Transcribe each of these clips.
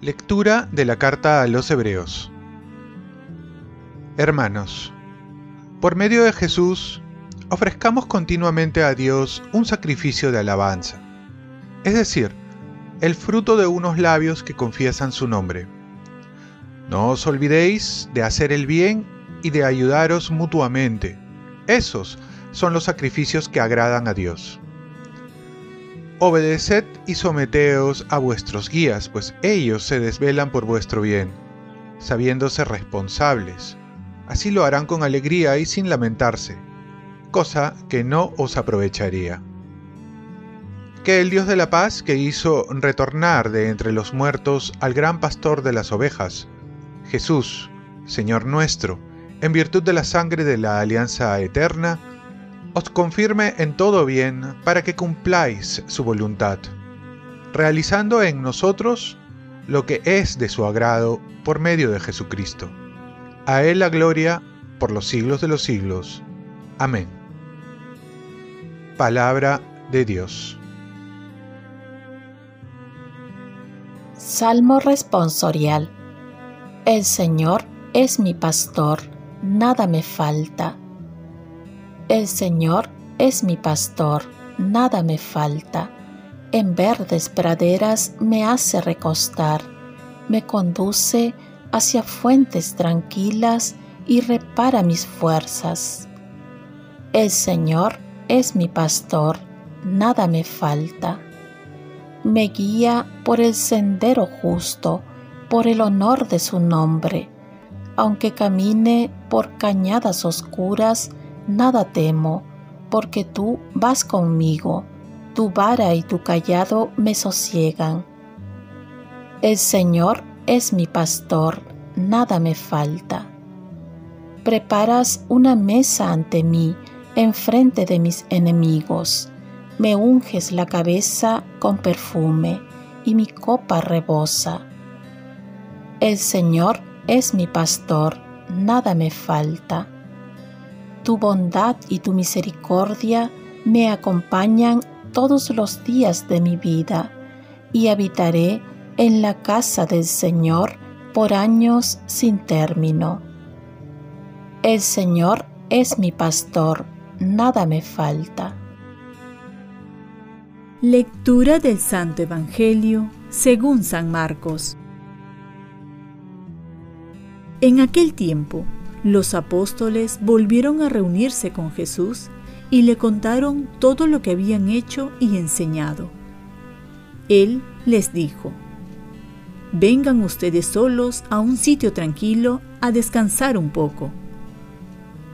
Lectura de la carta a los Hebreos Hermanos, por medio de Jesús, ofrezcamos continuamente a Dios un sacrificio de alabanza, es decir, el fruto de unos labios que confiesan su nombre. No os olvidéis de hacer el bien y de ayudaros mutuamente. Esos son los sacrificios que agradan a Dios. Obedeced y someteos a vuestros guías, pues ellos se desvelan por vuestro bien, sabiéndose responsables. Así lo harán con alegría y sin lamentarse, cosa que no os aprovecharía. Que el Dios de la paz, que hizo retornar de entre los muertos al gran pastor de las ovejas, Jesús, Señor nuestro, en virtud de la sangre de la alianza eterna, os confirme en todo bien para que cumpláis su voluntad, realizando en nosotros lo que es de su agrado por medio de Jesucristo. A Él la gloria por los siglos de los siglos. Amén. Palabra de Dios. Salmo responsorial. El Señor es mi pastor, nada me falta el Señor es mi pastor, nada me falta. En verdes praderas me hace recostar, me conduce hacia fuentes tranquilas y repara mis fuerzas. El Señor es mi pastor, nada me falta. Me guía por el sendero justo, por el honor de su nombre. Aunque camine por cañadas oscuras, nada temo, porque tú vas conmigo, tu vara y tu callado me sosiegan. El Señor es mi pastor, nada me falta. Preparas una mesa ante mí, enfrente de mis enemigos. Me unges la cabeza con perfume, y mi copa rebosa. El Señor es mi pastor, nada me falta tu bondad y tu misericordia me acompañan todos los días de mi vida, y habitaré en la casa del Señor por años sin término. El Señor es mi pastor, nada me falta. Lectura del Santo Evangelio según San Marcos. En aquel tiempo, los apóstoles volvieron a reunirse con Jesús y le contaron todo lo que habían hecho y enseñado. Él les dijo, Vengan ustedes solos a un sitio tranquilo a descansar un poco,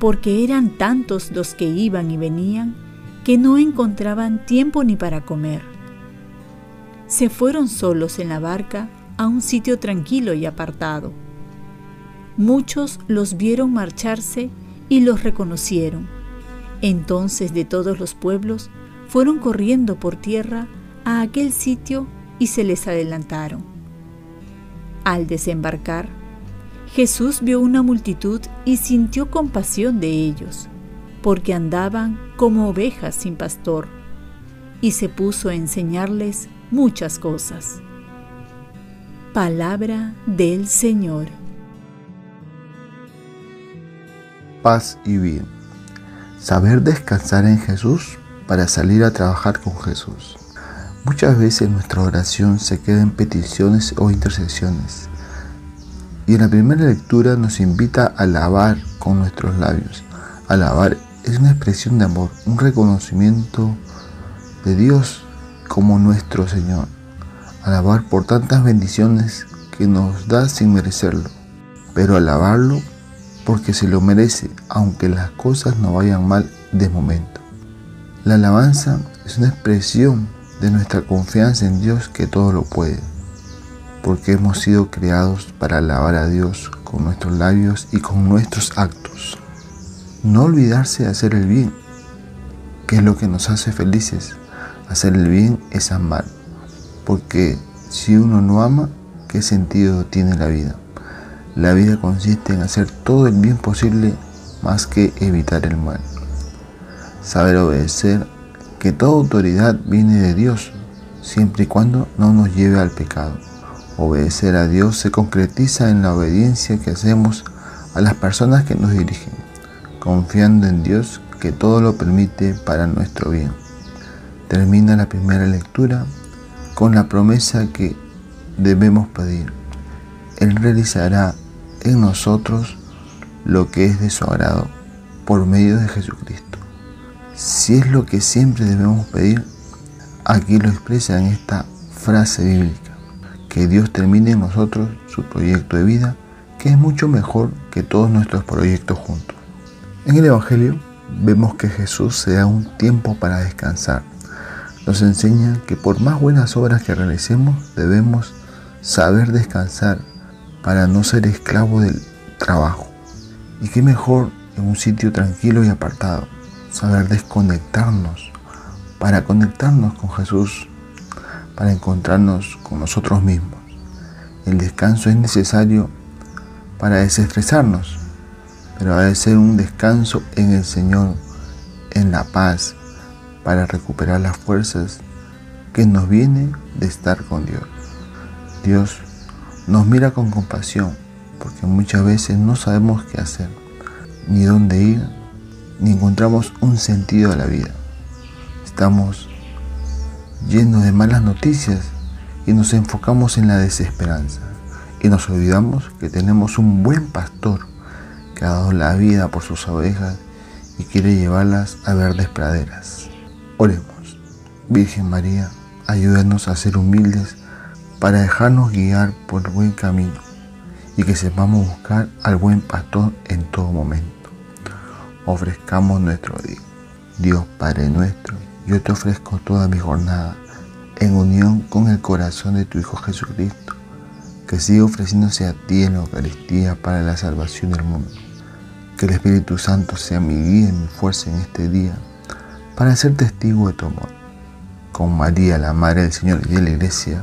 porque eran tantos los que iban y venían que no encontraban tiempo ni para comer. Se fueron solos en la barca a un sitio tranquilo y apartado Muchos los vieron marcharse y los reconocieron. Entonces de todos los pueblos fueron corriendo por tierra a aquel sitio y se les adelantaron. Al desembarcar, Jesús vio una multitud y sintió compasión de ellos, porque andaban como ovejas sin pastor, y se puso a enseñarles muchas cosas. Palabra del Señor. Paz y bien. Saber descansar en Jesús para salir a trabajar con Jesús. Muchas veces nuestra oración se queda en peticiones o intercesiones. Y en la primera lectura nos invita a alabar con nuestros labios. Alabar es una expresión de amor, un reconocimiento de Dios como nuestro Señor. Alabar por tantas bendiciones que nos da sin merecerlo. Pero alabarlo porque se lo merece, aunque las cosas no vayan mal de momento. La alabanza es una expresión de nuestra confianza en Dios que todo lo puede, porque hemos sido creados para alabar a Dios con nuestros labios y con nuestros actos. No olvidarse de hacer el bien, que es lo que nos hace felices. Hacer el bien es amar, porque si uno no ama, ¿qué sentido tiene la vida? La vida consiste en hacer todo el bien posible más que evitar el mal. Saber obedecer que toda autoridad viene de Dios, siempre y cuando no nos lleve al pecado. Obedecer a Dios se concretiza en la obediencia que hacemos a las personas que nos dirigen, confiando en Dios que todo lo permite para nuestro bien. Termina la primera lectura con la promesa que debemos pedir. Él realizará en nosotros lo que es de su agrado por medio de Jesucristo. Si es lo que siempre debemos pedir, aquí lo expresa en esta frase bíblica, que Dios termine en nosotros su proyecto de vida, que es mucho mejor que todos nuestros proyectos juntos. En el Evangelio vemos que Jesús se da un tiempo para descansar nos enseña que por más buenas obras que realicemos, debemos saber descansar para no ser esclavo del trabajo. Y qué mejor en un sitio tranquilo y apartado, saber desconectarnos para conectarnos con Jesús, para encontrarnos con nosotros mismos. El descanso es necesario para desestresarnos, pero ha de ser un descanso en el Señor, en la paz, para recuperar las fuerzas que nos viene de estar con Dios. Dios nos mira con compasión porque muchas veces no sabemos qué hacer, ni dónde ir, ni encontramos un sentido a la vida. Estamos llenos de malas noticias y nos enfocamos en la desesperanza y nos olvidamos que tenemos un buen pastor que ha dado la vida por sus ovejas y quiere llevarlas a verdes praderas. Oremos. Virgen María, ayúdanos a ser humildes para dejarnos guiar por el buen camino y que sepamos buscar al buen pastor en todo momento. Ofrezcamos nuestro día. Dios Padre nuestro, yo te ofrezco toda mi jornada en unión con el corazón de tu Hijo Jesucristo, que siga ofreciéndose a ti en la Eucaristía para la salvación del mundo. Que el Espíritu Santo sea mi guía y mi fuerza en este día para ser testigo de tu amor. Con María, la Madre del Señor y de la Iglesia,